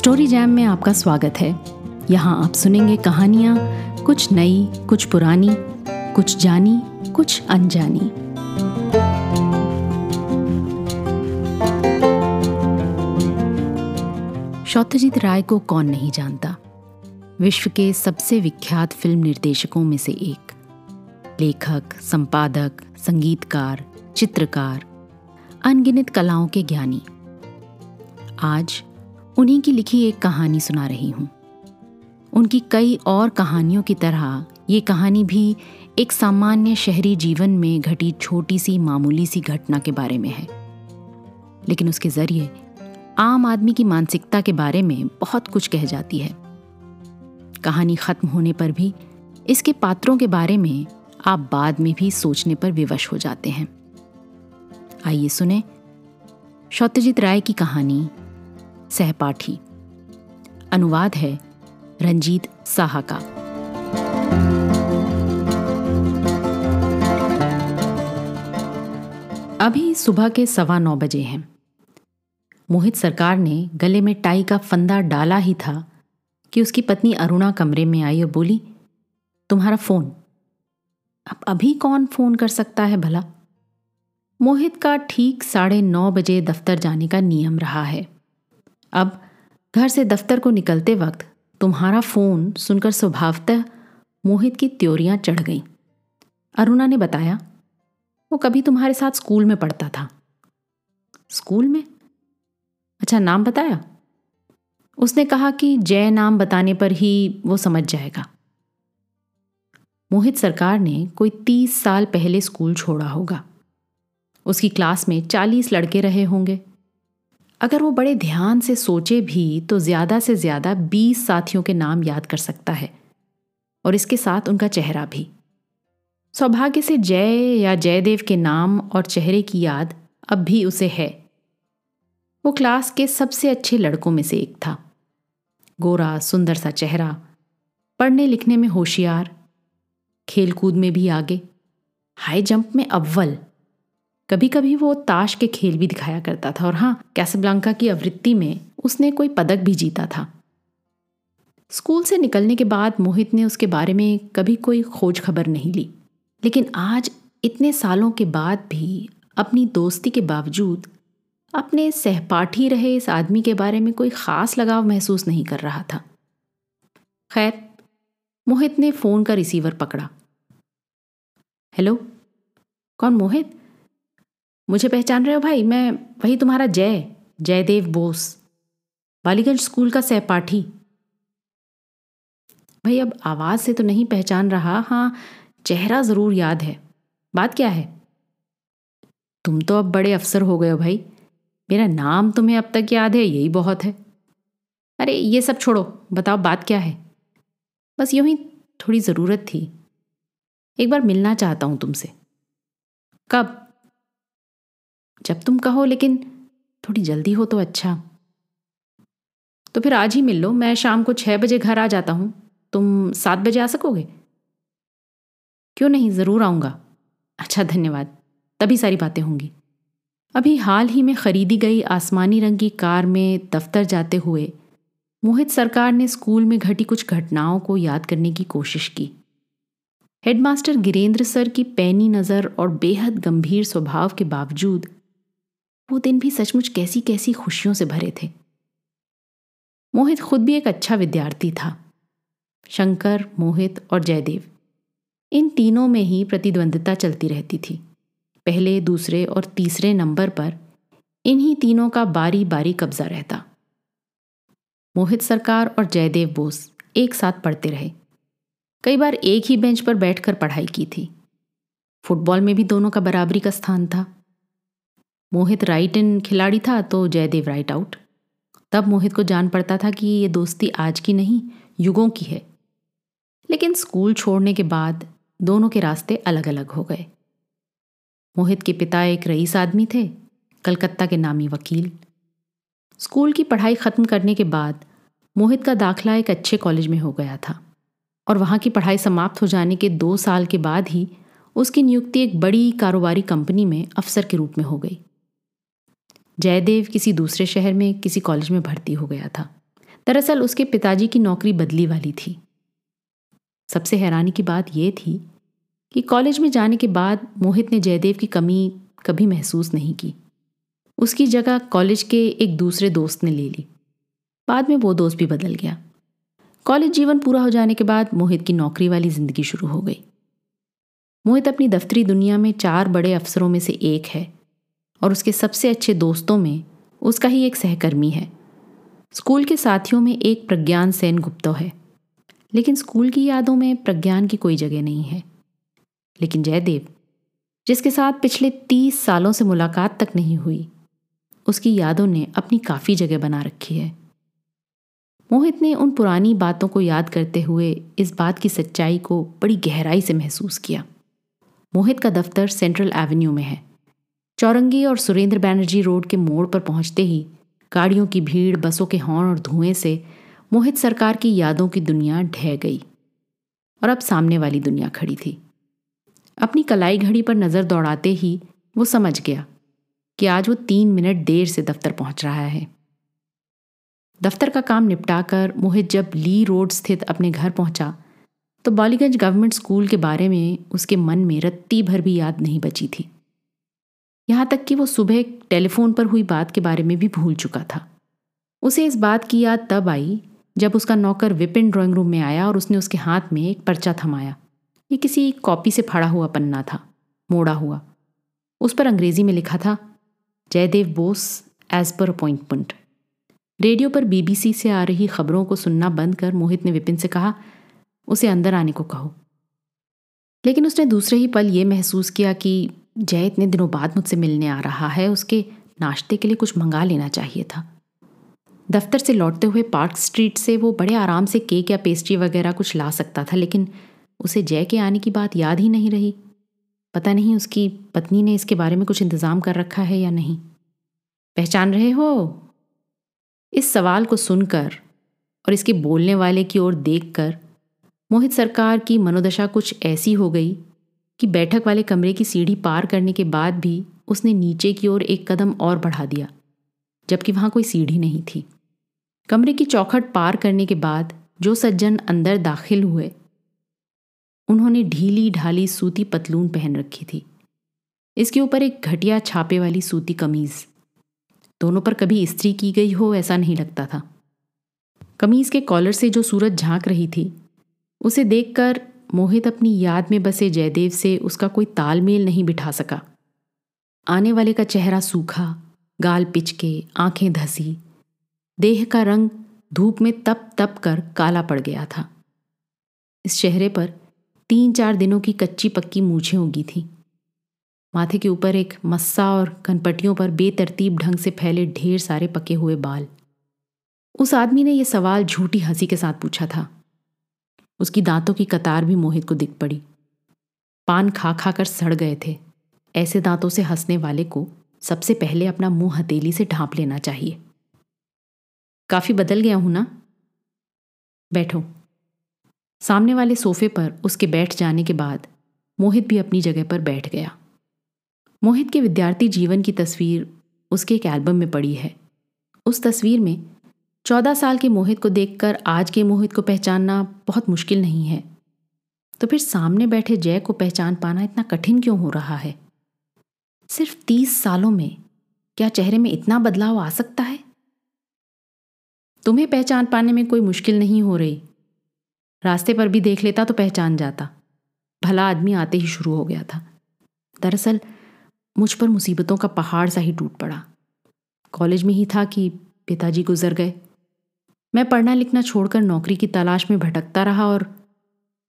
Story jam में आपका स्वागत है। यहाँ आप सुनेंगे कहानियाँ, कुछ नई, कुछ पुरानी, कुछ जानी, कुछ अनजानी। सौत्यजीत राय को कौन नहीं जानता? विश्व के सबसे विख्यात फ़िल्म निर्देशकों में से एक। लेखक, संपादक, संगीतकार, चित्रकार, अनगिनत कलाओं के ज्ञानी। आज उन्हीं की लिखी एक कहानी सुना रही हूँ। उनकी कई और कहानियों की तरह, ये कहानी भी एक सामान्य शहरी जीवन में घटी छोटी सी मामूली सी घटना के बारे में है। लेकिन उसके ज़रिए आम आदमी की मानसिकता के बारे में बहुत कुछ कह जाती है। कहानी खत्म होने पर भी इसके पात्रों के बारे में आप बाद में भी सोचने पर विवश हो जाते हैं। आइए सुने सत्यजीत राय की कहानी सहपाठी। अनुवाद है रंजीत साहा का। अभी सुबह के सवा नौ बजे हैं। मोहित सरकार ने गले में टाई का फंदा डाला ही था कि उसकी पत्नी अरुणा कमरे में आई और बोली, तुम्हारा फ़ोन। अब अभी कौन फ़ोन कर सकता है भला? मोहित का ठीक साढ़े नौ बजे दफ्तर जाने का नियम रहा है। अब घर से दफ्तर को निकलते वक्त तुम्हारा फ़ोन सुनकर स्वभावतः मोहित की त्योरियाँ चढ़ गईं। अरुणा ने बताया, वो कभी तुम्हारे साथ स्कूल में पढ़ता था। स्कूल में? अच्छा नाम बताया? उसने कहा कि जय नाम बताने पर ही वो समझ जाएगा। मोहित सरकार ने कोई तीस साल पहले स्कूल छोड़ा होगा। उसकी क्लास में चालीस लड़के रहे होंगे। अगर वो बड़े ध्यान से सोचे भी तो ज़्यादा से ज़्यादा बीस साथियों के नाम याद कर सकता है। और इसके साथ उनका चेहरा भी। सौभाग्य से जय या जयदेव के नाम और चेहरे की याद अब भी उसे है। वो क्लास के सबसे अच्छे लड़कों में से एक था। गोरा, सुंदर सा चेहरा, पढ़ने लिखने में होशियार, खेलकूद में भी आगे, हाई जंप में अव्वल। कभी कभी वो ताश के खेल भी दिखाया करता था और हाँ कैसब्लांका की आवृत्ति में उसने कोई पदक भी जीता था। स्कूल से निकलने के बाद मोहित ने उसके बारे में कभी कोई खोज खबर नहीं ली। लेकिन आज, इतने सालों के बाद भी, अपनी दोस्ती के बावजूद, अपने सहपाठी रहे इस आदमी के बारे में कोई खास लगाव महसूस नहीं कर रहा था। खैर, मोहित ने फ़ोन का रिसीवर पकड़ा। हेलो? कौन मोहित? मुझे पहचान रहे हो भाई? मैं, वही तुम्हारा जय, जयदेव बोस, बालीगंज स्कूल का सहपाठी। भाई, अब आवाज़ से तो नहीं पहचान रहा। हाँ चेहरा ज़रूर याद है। बात क्या है? तुम तो अब बड़े अफसर हो गए हो भाई। मेरा नाम तुम्हें अब तक याद है, यही बहुत है। अरे, ये सब छोड़ो। बताओ, बात क्या है? बस यूँ ही थोड़ी ज़रूरत थी। एक बार मिलना चाहता हूँ तुमसे। कब? जब तुम कहो, लेकिन थोड़ी जल्दी हो तो अच्छा। तो फिर आज ही मिल लो, मैं शाम को छह बजे घर आ जाता हूँ। तुम सात बजे आ सकोगे? क्यों नहीं? ज़रूर आऊँगा। अच्छा धन्यवाद। तभी सारी बातें होंगी। अभी हाल ही में खरीदी गई आसमानी रंग की कार में दफ्तर जाते हुए मोहित सरकार ने स्कूल में घटी कुछ घटनाओं को याद करने की कोशिश की। हेडमास्टर गिरेंद्र सर की पैनी नज़र और बेहद गंभीर स्वभाव के बावजूद वो दिन भी सचमुच कैसी कैसी खुशियों से भरे थे। मोहित खुद भी एक अच्छा विद्यार्थी था, शंकर, मोहित और जयदेव। इन तीनों में ही प्रतिद्वंद्विता चलती रहती थी। पहले, दूसरे और तीसरे नंबर पर इन्हीं तीनों का बारी बारी कब्जा रहता। मोहित सरकार और जयदेव बोस एक साथ पढ़ते रहे। कई बार एक ही बेंच पर बैठकर पढ़ाई की थी। फुटबॉल में भी दोनों का बराबरी का स्थान था। मोहित राइट इन खिलाड़ी था तो जयदेव राइट आउट। तब मोहित को जान पड़ता था कि ये दोस्ती आज की नहीं, युगों की है। लेकिन स्कूल छोड़ने के बाद दोनों के रास्ते अलग अलग हो गए। मोहित के पिता एक रईस आदमी थे, कलकत्ता के नामी वकील। स्कूल की पढ़ाई खत्म करने के बाद मोहित का दाखला एक अच्छे कॉलेज में हो गया था। और वहाँ की पढ़ाई समाप्त हो जाने के दो साल के बाद ही उसकी नियुक्ति एक बड़ी कारोबारी कंपनी में अफसर के रूप में हो गई। जयदेव किसी दूसरे शहर में, किसी कॉलेज में भर्ती हो गया था। दरअसल उसके पिताजी की नौकरी बदली वाली थी। सबसे हैरानी की बात यह थी कि कॉलेज में जाने के बाद मोहित ने जयदेव की कमी कभी महसूस नहीं की। उसकी जगह कॉलेज के एक दूसरे दोस्त ने ले ली। बाद में वो दोस्त भी बदल गया। कॉलेज जीवन पूरा हो जाने के बाद मोहित की नौकरी वाली ज़िंदगी शुरू हो गई। मोहित अपनी दफ्तरी दुनिया में चार बड़े अफसरों में से एक है। और उसके सबसे अच्छे दोस्तों में उसका ही एक सहकर्मी है। स्कूल के साथियों में एक प्रज्ञान सेन गुप्तो है। लेकिन स्कूल की यादों में प्रज्ञान की कोई जगह नहीं है। लेकिन जयदेव, जिसके साथ पिछले तीस सालों से मुलाकात तक नहीं हुई, उसकी यादों ने अपनी काफ़ी जगह बना रखी है। मोहित ने उन पुरानी बातों को याद करते हुए इस बात की सच्चाई को बड़ी गहराई से महसूस किया। मोहित का दफ्तर सेंट्रल एवेन्यू में है। चौरंगी और सुरेंद्र बैनर्जी रोड के मोड़ पर पहुँचते ही गाड़ियों की भीड़, बसों के हॉर्न और धुएँ से मोहित सरकार की यादों की दुनिया ढह गई और अब सामने वाली दुनिया खड़ी थी। अपनी कलाई घड़ी पर नज़र दौड़ाते ही वो समझ गया कि आज वो तीन मिनट देर से दफ्तर पहुँच रहा है। दफ्तर का काम निपटाकर मोहित जब ली रोड स्थित अपने घर पहुँचा तो बालीगंज गवर्नमेंट स्कूल के बारे में उसके मन में रत्ती भर भी याद नहीं बची थी। यहाँ तक कि वो सुबह टेलीफोन पर हुई बात के बारे में भी भूल चुका था। उसे इस बात की याद तब आई जब उसका नौकर विपिन ड्राइंग रूम में आया और उसने उसके हाथ में एक पर्चा थमाया। ये किसी कॉपी से फाड़ा हुआ पन्ना था, मोड़ा हुआ। उस पर अंग्रेज़ी में लिखा था, Jaidev Bose as per appointment radio पर बीबीसी से आ रही खबरों को सुनना बंद कर मोहित ने विपिन से कहा, उसे अंदर आने को कहो। लेकिन उसने दूसरे ही पल ये महसूस किया कि जय इतने दिनों बाद मुझसे मिलने आ रहा है, उसके नाश्ते के लिए कुछ मंगा लेना चाहिए था। दफ्तर से लौटते हुए पार्क स्ट्रीट से वो बड़े आराम से केक या पेस्ट्री वगैरह कुछ ला सकता था, लेकिन उसे जय के आने की बात याद ही नहीं रही। पता नहीं उसकी पत्नी ने इसके बारे में कुछ इंतज़ाम कर रखा है या नहीं। पहचान रहे हो? इस सवाल को सुनकर और इसके बोलने वाले की ओर देखकर मोहित सरकार की मनोदशा कुछ ऐसी हो गई कि बैठक वाले कमरे की सीढ़ी पार करने के बाद भी उसने नीचे की ओर एक कदम और बढ़ा दिया, जबकि वहाँ कोई सीढ़ी नहीं थी। कमरे की चौखट पार करने के बाद जो सज्जन अंदर दाखिल हुए, उन्होंने ढीली ढाली सूती पतलून पहन रखी थी। इसके ऊपर एक घटिया छापे वाली सूती कमीज। दोनों पर कभी इस्त्री की गई हो ऐसा नहीं लगता था। कमीज के कॉलर से जो सूरज झाँक रही थी, उसे देखकर मोहित अपनी याद में बसे जयदेव से उसका कोई तालमेल नहीं बिठा सका। आने वाले का चेहरा सूखा, गाल पिचके, आँखें धसी। देह का रंग धूप में तप तप कर काला पड़ गया था। इस चेहरे पर तीन चार दिनों की कच्ची पक्की मूछें उगी थी। माथे के ऊपर एक मस्सा और कनपटियों पर बेतरतीब ढंग से फैले ढेर सारे पके हुए बाल। उस आदमी ने यह सवाल झूठी हँसी के साथ पूछा था। उसकी दांतों की कतार भी मोहित को दिख पड़ी। पान खा खा कर सड़ गए थे। ऐसे दांतों से हंसने वाले को सबसे पहले अपना मुँह हथेली से ढांप लेना चाहिए। काफ़ी बदल गया हूँ ना? बैठो। सामने वाले सोफे पर उसके बैठ जाने के बाद मोहित भी अपनी जगह पर बैठ गया। मोहित के विद्यार्थी जीवन की तस्वीर उसके एक एल्बम में पड़ी है। उस तस्वीर में चौदह साल के मोहित को देखकर आज के मोहित को पहचानना बहुत मुश्किल नहीं है। तो फिर सामने बैठे जय को पहचान पाना इतना कठिन क्यों हो रहा है? सिर्फ़ तीस सालों में क्या चेहरे में इतना बदलाव आ सकता है? तुम्हें पहचान पाने में कोई मुश्किल नहीं हो रही। रास्ते पर भी देख लेता तो पहचान जाता। भला आदमी आते ही शुरू हो गया था। दरअसल मुझ पर मुसीबतों का पहाड़ सा ही टूट पड़ा। कॉलेज में ही था कि पिताजी गुजर गए। मैं पढ़ना लिखना छोड़कर नौकरी की तलाश में भटकता रहा और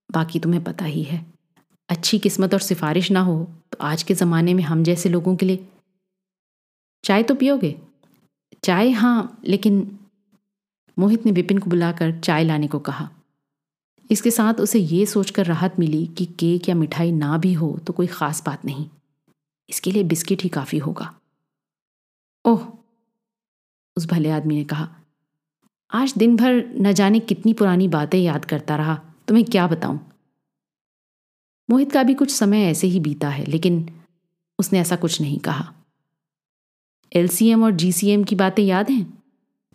बाकी तुम्हें पता ही है, अच्छी किस्मत और सिफारिश ना हो तो आज के ज़माने में हम जैसे लोगों के लिए चाय तो पियोगे? चाय हाँ लेकिन मोहित ने विपिन को बुलाकर चाय लाने को कहा। इसके साथ उसे ये सोचकर राहत मिली कि केक या मिठाई ना भी हो तो कोई ख़ास बात नहीं। इसके लिए बिस्किट ही काफ़ी होगा। ओह, उस भले आदमी ने कहा। आज दिन भर न जाने कितनी पुरानी बातें याद करता रहा। तुम्हें क्या बताऊँ? मोहित का भी कुछ समय ऐसे ही बीता है, लेकिन उसने ऐसा कुछ नहीं कहा। एलसीएम और जीसीएम की बातें याद हैं?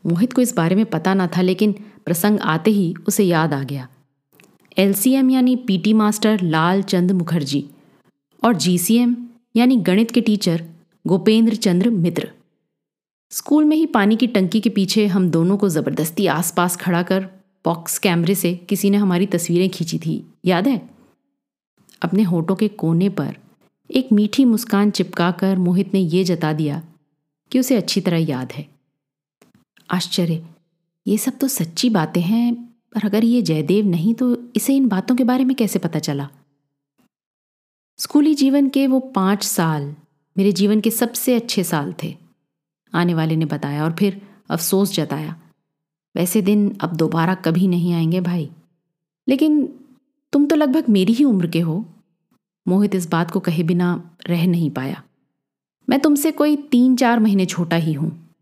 मोहित को इस बारे में पता ना था, लेकिन प्रसंग आते ही उसे याद आ गया। एलसीएम यानी पीटी मास्टर लाल चंद मुखर्जी और जीसीएम यानी गणित के टीचर गोपेंद्र चंद्र मित्र। स्कूल में ही पानी की टंकी के पीछे हम दोनों को ज़बरदस्ती आसपास खड़ा कर बॉक्स कैमरे से किसी ने हमारी तस्वीरें खींची थी। याद है? अपने होठों के कोने पर एक मीठी मुस्कान चिपकाकर मोहित ने यह जता दिया कि उसे अच्छी तरह याद है। आश्चर्य! ये सब तो सच्ची बातें हैं, पर अगर ये जयदेव नहीं तो इसे इन बातों के बारे में कैसे पता चला? स्कूली जीवन के वो पाँच साल मेरे जीवन के सबसे अच्छे साल थे। आने वाले ने बताया और फिर अफसोस जताया। वैसे दिन अब दोबारा कभी नहीं आएँगे भाई। लेकिन तुम तो लगभग मेरी ही उम्र के हो। मोहित इस बात को कहे बिना रह नहीं पाया। मैं तुमसे कोई तीन चार महीने छोटा ही हूँ।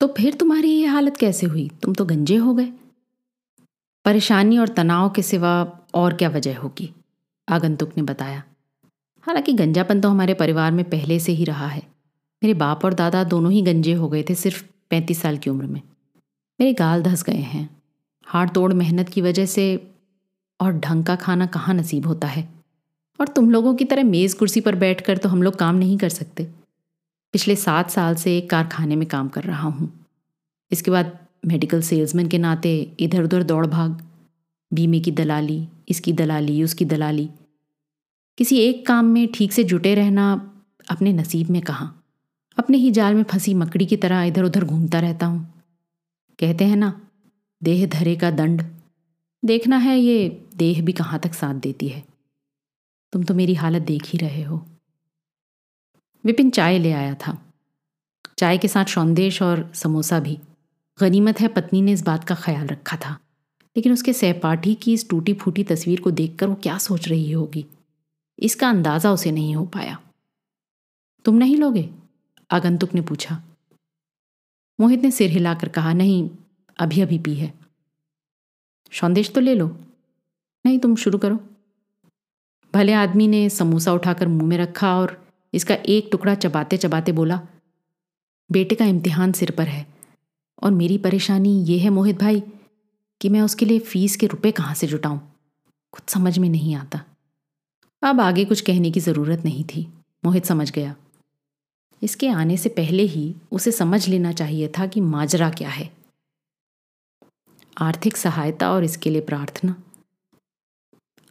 तो फिर तुम्हारी ये हालत कैसे हुई? तुम तो गंजे हो गए। परेशानी और तनाव के सिवा और क्या वजह होगी? आगंतुक ने बताया। हालाँकि गंजापन तो हमारे परिवार में पहले से ही रहा है। मेरे बाप और दादा दोनों ही गंजे हो गए थे सिर्फ़ पैंतीस साल की उम्र में। मेरे गाल धस गए हैं। हाड़ तोड़ मेहनत की वजह से और ढंग का खाना कहाँ नसीब होता है? और तुम लोगों की तरह मेज़ कुर्सी पर बैठकर तो हम लोग काम नहीं कर सकते। पिछले सात साल से एक कारखाने में काम कर रहा हूँ। इसके बाद मेडिकल सेल्समैन के नाते इधर उधर दौड़ भाग। बीमे की दलाली, इसकी दलाली, उसकी दलाली। किसी एक काम में ठीक से जुटे रहना अपने नसीब में कहाँ? अपने ही जाल में फंसी मकड़ी की तरह इधर उधर घूमता रहता हूँ। कहते हैं ना, देह धरे का दंड। देखना है ये देह भी कहाँ तक साथ देती है। तुम तो मेरी हालत देख ही रहे हो। विपिन चाय ले आया था। चाय के साथ सौंदेश और समोसा भी। गनीमत है पत्नी ने इस बात का ख्याल रखा था। लेकिन उसके सहपाठी की इस टूटी फूटी तस्वीर को देखकर वो क्या सोच रही होगी? इसका अंदाज़ा उसे नहीं हो पाया। तुम नहीं लोगे? आगंतुक ने पूछा। मोहित ने सिर हिलाकर कहा, नहीं, अभी अभी पी है। सौंदेश तो ले लो। नहीं, तुम शुरू करो। भले आदमी ने समोसा उठाकर मुँह में रखा और इसका एक टुकड़ा चबाते चबाते बोला, बेटे का इम्तिहान सिर पर है और मेरी परेशानी ये है मोहित भाई कि मैं उसके लिए फ़ीस के रुपए कहाँ से जुटाऊं? कुछ समझ में नहीं आता। अब आगे कुछ कहने की ज़रूरत नहीं थी। मोहित समझ गया। इसके आने से पहले ही उसे समझ लेना चाहिए था कि माजरा क्या है। आर्थिक सहायता और इसके लिए प्रार्थना।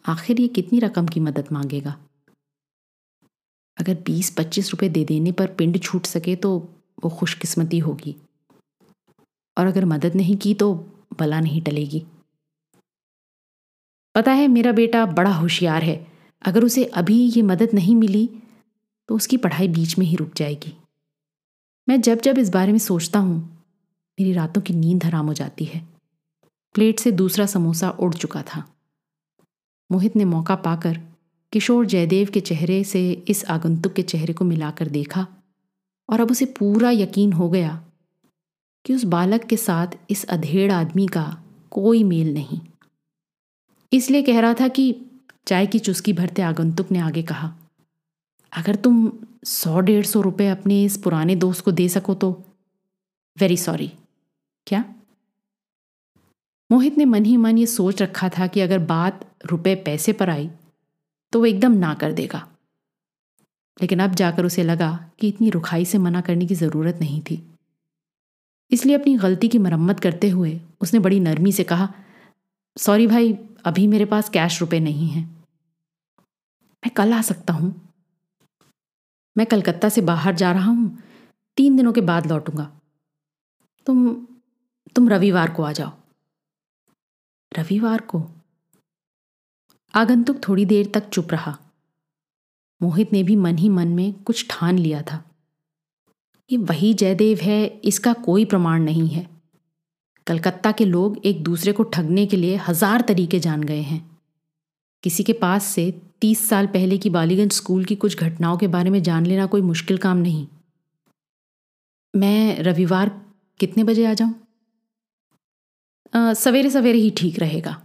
आखिर ये कितनी रकम की मदद मांगेगा? अगर बीस पच्चीस रुपए दे देने पर पिंड छूट सके तो वो खुशकिस्मती होगी। और अगर मदद नहीं की तो बला नहीं टलेगी। पता है मेरा बेटा बड़ा होशियार है। अगर उसे अभी ये मदद नहीं मिली तो उसकी पढ़ाई बीच में ही रुक जाएगी। मैं जब जब इस बारे में सोचता हूँ, मेरी रातों की नींद हराम हो जाती है। प्लेट से दूसरा समोसा उड़ चुका था। मोहित ने मौका पाकर किशोर जयदेव के चेहरे से इस आगंतुक के चेहरे को मिलाकर देखा और अब उसे पूरा यकीन हो गया कि उस बालक के साथ इस अधेड़ आदमी का कोई मेल नहीं। इसलिए कह रहा था कि चाय की चुस्की भरते आगंतुक ने आगे कहा अगर तुम सौ डेढ़ सौ रुपये अपने इस पुराने दोस्त को दे सको तो? वेरी सॉरी क्या? मोहित ने मन ही मन ये सोच रखा था कि अगर बात रुपए पैसे पर आई तो वो एकदम ना कर देगा। लेकिन अब जाकर उसे लगा कि इतनी रुखाई से मना करने की ज़रूरत नहीं थी। इसलिए अपनी गलती की मरम्मत करते हुए उसने बड़ी नरमी से कहा सॉरी भाई, अभी मेरे पास कैश रुपए नहीं हैं। मैं कल आ सकता हूँ। मैं कलकत्ता से बाहर जा रहा हूँ। तीन दिनों के बाद लौटूँगा। तुम तुम रविवार को आ जाओ। रविवार को? आगंतुक थोड़ी देर तक चुप रहा। मोहित ने भी मन ही मन में कुछ ठान लिया था। ये वही जयदेव है, इसका कोई प्रमाण नहीं है। कलकत्ता के लोग एक दूसरे को ठगने के लिए हज़ार तरीके जान गए हैं। किसी के पास से तीस साल पहले की बालीगंज स्कूल की कुछ घटनाओं के बारे में जान लेना कोई मुश्किल काम नहीं। मैं रविवार कितने बजे आ जाऊँ? सवेरे सवेरे ही ठीक रहेगा।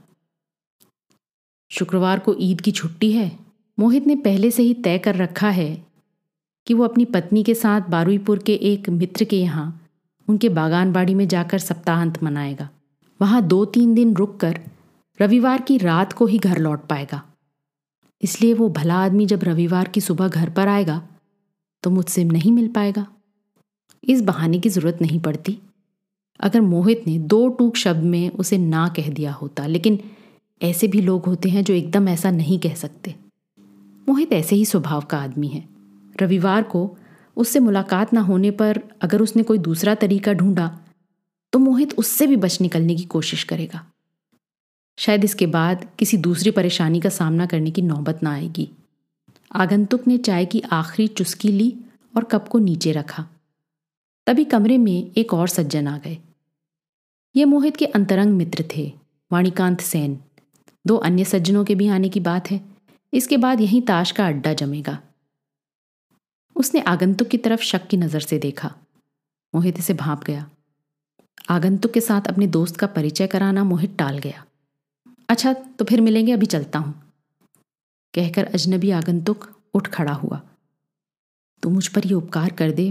शुक्रवार को ईद की छुट्टी है। मोहित ने पहले से ही तय कर रखा है कि वो अपनी पत्नी के साथ बारुईपुर के एक मित्र के यहाँ, उनके बागान बाड़ी में जाकर सप्ताहांत मनाएगा। वहाँ दो तीन दिन रुक कर रविवार की रात को ही घर लौट पाएगा। इसलिए वो भला आदमी जब रविवार की सुबह घर पर आएगा तो मुझसे नहीं मिल पाएगा। इस बहाने की ज़रूरत नहीं पड़ती। अगर मोहित ने दो टूक शब्द में उसे ना कह दिया होता, लेकिन ऐसे भी लोग होते हैं जो एकदम ऐसा नहीं कह सकते। मोहित ऐसे ही स्वभाव का आदमी है। रविवार को उससे मुलाकात ना होने पर अगर उसने कोई दूसरा तरीका ढूंढा तो मोहित उससे भी बच निकलने की कोशिश करेगा। शायद इसके बाद किसी दूसरी परेशानी का सामना करने की नौबत ना आएगी। आगंतुक ने चाय की आखिरी चुस्की ली और कप को नीचे रखा। तभी कमरे में एक और सज्जन आ गए। ये मोहित के अंतरंग मित्र थे, वाणिकांत सेन। दो अन्य सज्जनों के भी आने की बात है। इसके बाद यहीं ताश का अड्डा जमेगा। उसने आगंतुक की तरफ़ शक की नज़र से देखा। मोहित इसे भाप गया। आगंतुक के साथ अपने दोस्त का परिचय कराना मोहित टाल गया। अच्छा तो फिर मिलेंगे, अभी चलता हूँ। कहकर अजनबी आगंतुक उठ खड़ा हुआ। तू मुझ पर ये उपकार कर दे,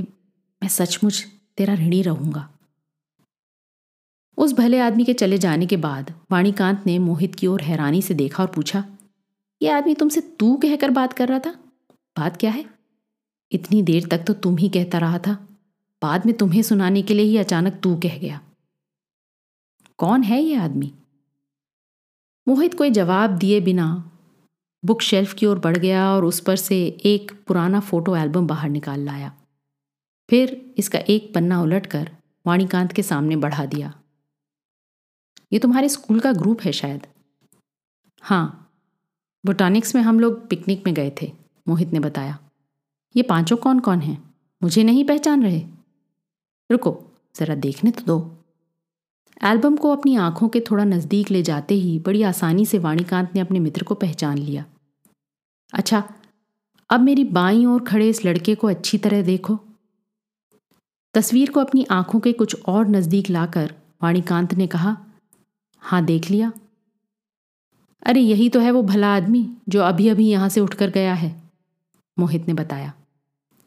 मैं सचमुच तेरा ऋणी रहूँगा। उस भले आदमी के चले जाने के बाद वाणीकांत ने मोहित की ओर हैरानी से देखा और पूछा, ये आदमी तुमसे तू कहकर बात कर रहा था? बात क्या है? इतनी देर तक तो तुम ही कहता रहा था। बाद में तुम्हें सुनाने के लिए ही अचानक तू कह गया। कौन है ये आदमी? मोहित कोई जवाब दिए बिना बुक शेल्फ की ओर बढ़ गया और उस पर से एक पुराना फ़ोटो एल्बम बाहर निकाल लाया। फिर इसका एक पन्ना उलटकर वाणीकांत के सामने बढ़ा दिया। ये तुम्हारे स्कूल का ग्रुप है शायद? हाँ। बोटानिक्स में हम लोग पिकनिक में गए थे, मोहित ने बताया। ये पाँचों कौन कौन हैं? मुझे नहीं पहचान रहे। रुको, ज़रा देखने तो दो। एल्बम को अपनी आँखों के थोड़ा नज़दीक ले जाते ही बड़ी आसानी से वाणीकांत ने अपने मित्र को पहचान लिया। अच्छा अब मेरी बाई ओर खड़े इस लड़के को अच्छी तरह देखो। तस्वीर को अपनी आँखों के कुछ और नज़दीक लाकर वाणीकांत ने कहा हाँ देख लिया। अरे, यही तो है वो भला आदमी जो अभी अभी यहाँ से उठकर गया है, मोहित ने बताया।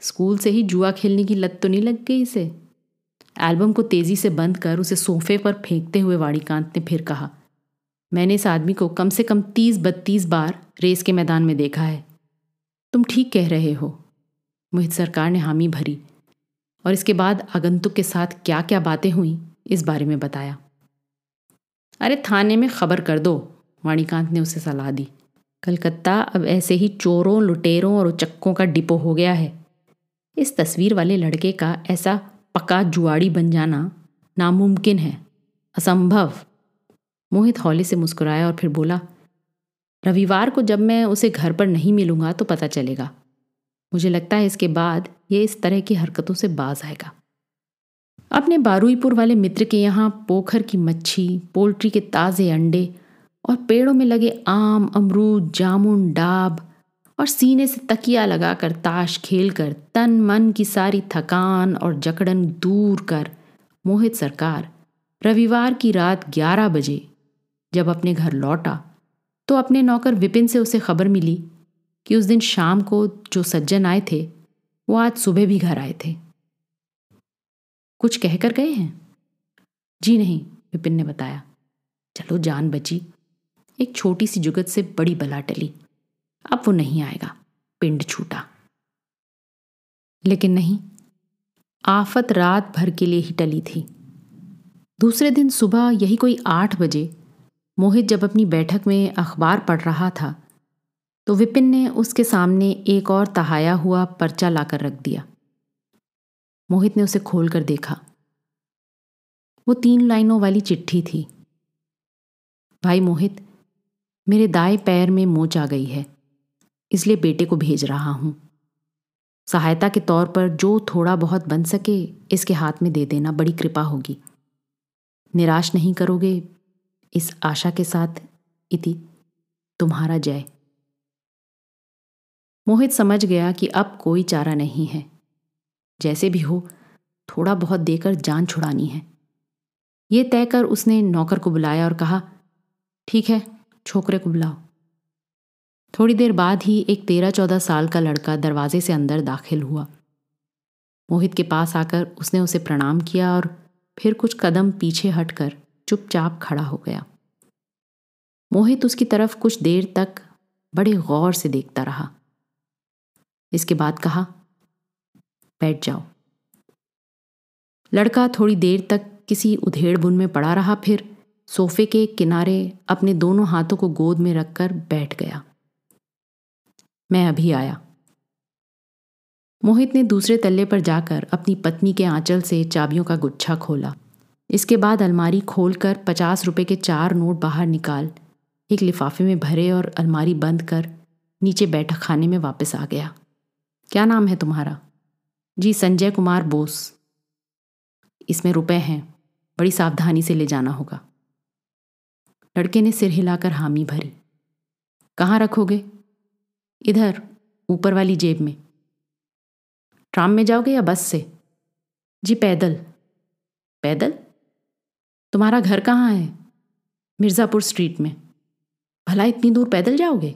स्कूल से ही जुआ खेलने की लत तो नहीं लग गई इसे। एल्बम को तेज़ी से बंद कर उसे सोफे पर फेंकते हुए वाणीकांत ने फिर कहा, मैंने इस आदमी को कम से कम तीस बत्तीस बार रेस के मैदान में देखा है। तुम ठीक कह रहे हो। मोहित सरकार ने हामी भरी और इसके बाद आगंतुक के साथ क्या क्या बातें हुई, इस बारे में बताया। अरे, थाने में खबर कर दो, वाणीकांत ने उसे सलाह दी। कलकत्ता अब ऐसे ही चोरों, लुटेरों और उचक्कों का डिपो हो गया है। इस तस्वीर वाले लड़के का ऐसा पक्का जुआड़ी बन जाना नामुमकिन है। असंभव। मोहित हौले से मुस्कुराया और फिर बोला, रविवार को जब मैं उसे घर पर नहीं मिलूँगा तो पता चलेगा। मुझे लगता है इसके बाद ये इस तरह की हरकतों से बाज आएगा। अपने बारुईपुर वाले मित्र के यहाँ पोखर की मच्छी, पोल्ट्री के ताज़े अंडे और पेड़ों में लगे आम, अमरूद, जामुन, डाब और सीने से तकिया लगाकर ताश खेलकर तन मन की सारी थकान और जकड़न दूर कर मोहित सरकार, रविवार की रात ग्यारह बजे जब अपने घर लौटा तो अपने नौकर विपिन से उसे खबर मिली कि उस दिन शाम को जो सज्जन आए थे, वो आज सुबह भी घर आए थे। कुछ कहकर गए हैं? जी नहीं, विपिन ने बताया। चलो जान बची। एक छोटी सी जुगत से बड़ी बला टली। अब वो नहीं आएगा। पिंड छूटा। लेकिन नहीं, आफत रात भर के लिए ही टली थी। दूसरे दिन सुबह यही कोई आठ बजे मोहित जब अपनी बैठक में अखबार पढ़ रहा था तो विपिन ने उसके सामने एक और तहाया हुआ पर्चा लाकर रख दिया। मोहित ने उसे खोलकर देखा। वो तीन लाइनों वाली चिट्ठी थी। भाई मोहित, मेरे दाएँ पैर में मोच आ गई है। इसलिए बेटे को भेज रहा हूँ। सहायता के तौर पर जो थोड़ा बहुत बन सके, इसके हाथ में दे देना, बड़ी कृपा होगी। निराश नहीं करोगे? इस आशा के साथ इति। तुम्हारा जय। मोहित समझ गया कि अब कोई चारा नहीं है। जैसे भी हो, थोड़ा बहुत देकर जान छुड़ानी है। ये तय कर उसने नौकर को बुलाया और कहा, ठीक है, छोकरे को बुलाओ। थोड़ी देर बाद ही एक तेरह चौदह साल का लड़का दरवाजे से अंदर दाखिल हुआ। मोहित के पास आकर उसने उसे प्रणाम किया और फिर कुछ कदम पीछे हटकर चुपचाप खड़ा हो गया। मोहित उसकी तरफ़ कुछ देर तक बड़े गौर से देखता रहा। इसके बाद कहा, बैठ जाओ। लड़का थोड़ी देर तक किसी उधेड़ बुन में पड़ा रहा, फिर सोफे के किनारे अपने दोनों हाथों को गोद में रखकर बैठ गया। मैं अभी आया। मोहित ने दूसरे तल्ले पर जाकर अपनी पत्नी के आंचल से चाबियों का गुच्छा खोला। इसके बाद अलमारी खोलकर पचास रुपए के चार नोट बाहर निकाल, एक लिफाफे में भरे और अलमारी बंद कर नीचे बैठक खाने में वापस आ गया। क्या नाम है तुम्हारा? जी, संजय कुमार बोस। इसमें रुपए हैं। बड़ी सावधानी से ले जाना होगा। लड़के ने सिर हिलाकर हामी भरी। कहाँ रखोगे? इधर, ऊपर वाली जेब में। ट्राम में जाओगे या बस से? जी, पैदल। पैदल? तुम्हारा घर कहाँ है? मिर्ज़ापुर स्ट्रीट में। भला इतनी दूर पैदल जाओगे?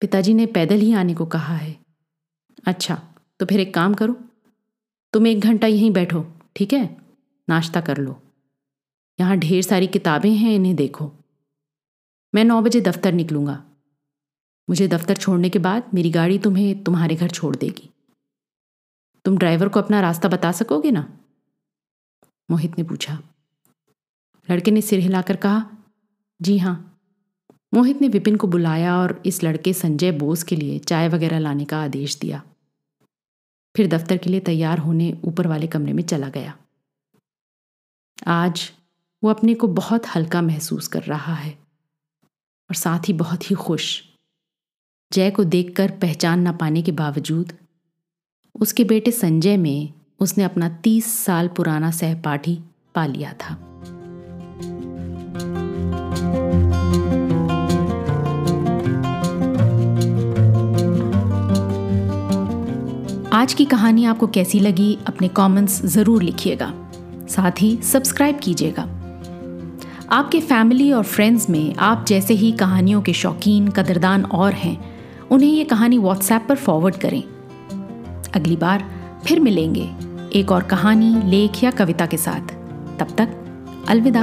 पिताजी ने पैदल ही आने को कहा है। अच्छा तो फिर एक काम करो। तुम एक घंटा यहीं बैठो, ठीक है? नाश्ता कर लो। यहाँ ढेर सारी किताबें हैं, इन्हें देखो। मैं नौ बजे दफ्तर निकलूँगा। मुझे दफ्तर छोड़ने के बाद मेरी गाड़ी तुम्हें तुम्हारे घर छोड़ देगी। तुम ड्राइवर को अपना रास्ता बता सकोगे ना? मोहित ने पूछा। लड़के ने सिर हिलाकर कहा, जी हाँ। मोहित ने विपिन को बुलाया और इस लड़के संजय बोस के लिए चाय वगैरह लाने का आदेश दिया। फिर दफ्तर के लिए तैयार होने ऊपर वाले कमरे में चला गया। आज वो अपने को बहुत हल्का महसूस कर रहा है और साथ ही बहुत ही खुश। जय को देखकर पहचान न पाने के बावजूद, उसके बेटे संजय में उसने अपना तीस साल पुराना सहपाठी पा लिया था। आज की कहानी आपको कैसी लगी, अपने कमेंट्स ज़रूर लिखिएगा। साथ ही सब्सक्राइब कीजिएगा। आपके फैमिली और फ्रेंड्स में आप जैसे ही कहानियों के शौकीन, कदरदान और हैं उन्हें ये कहानी व्हाट्सएप पर फॉरवर्ड करें। अगली बार फिर मिलेंगे एक और कहानी, लेख या कविता के साथ। तब तक अलविदा।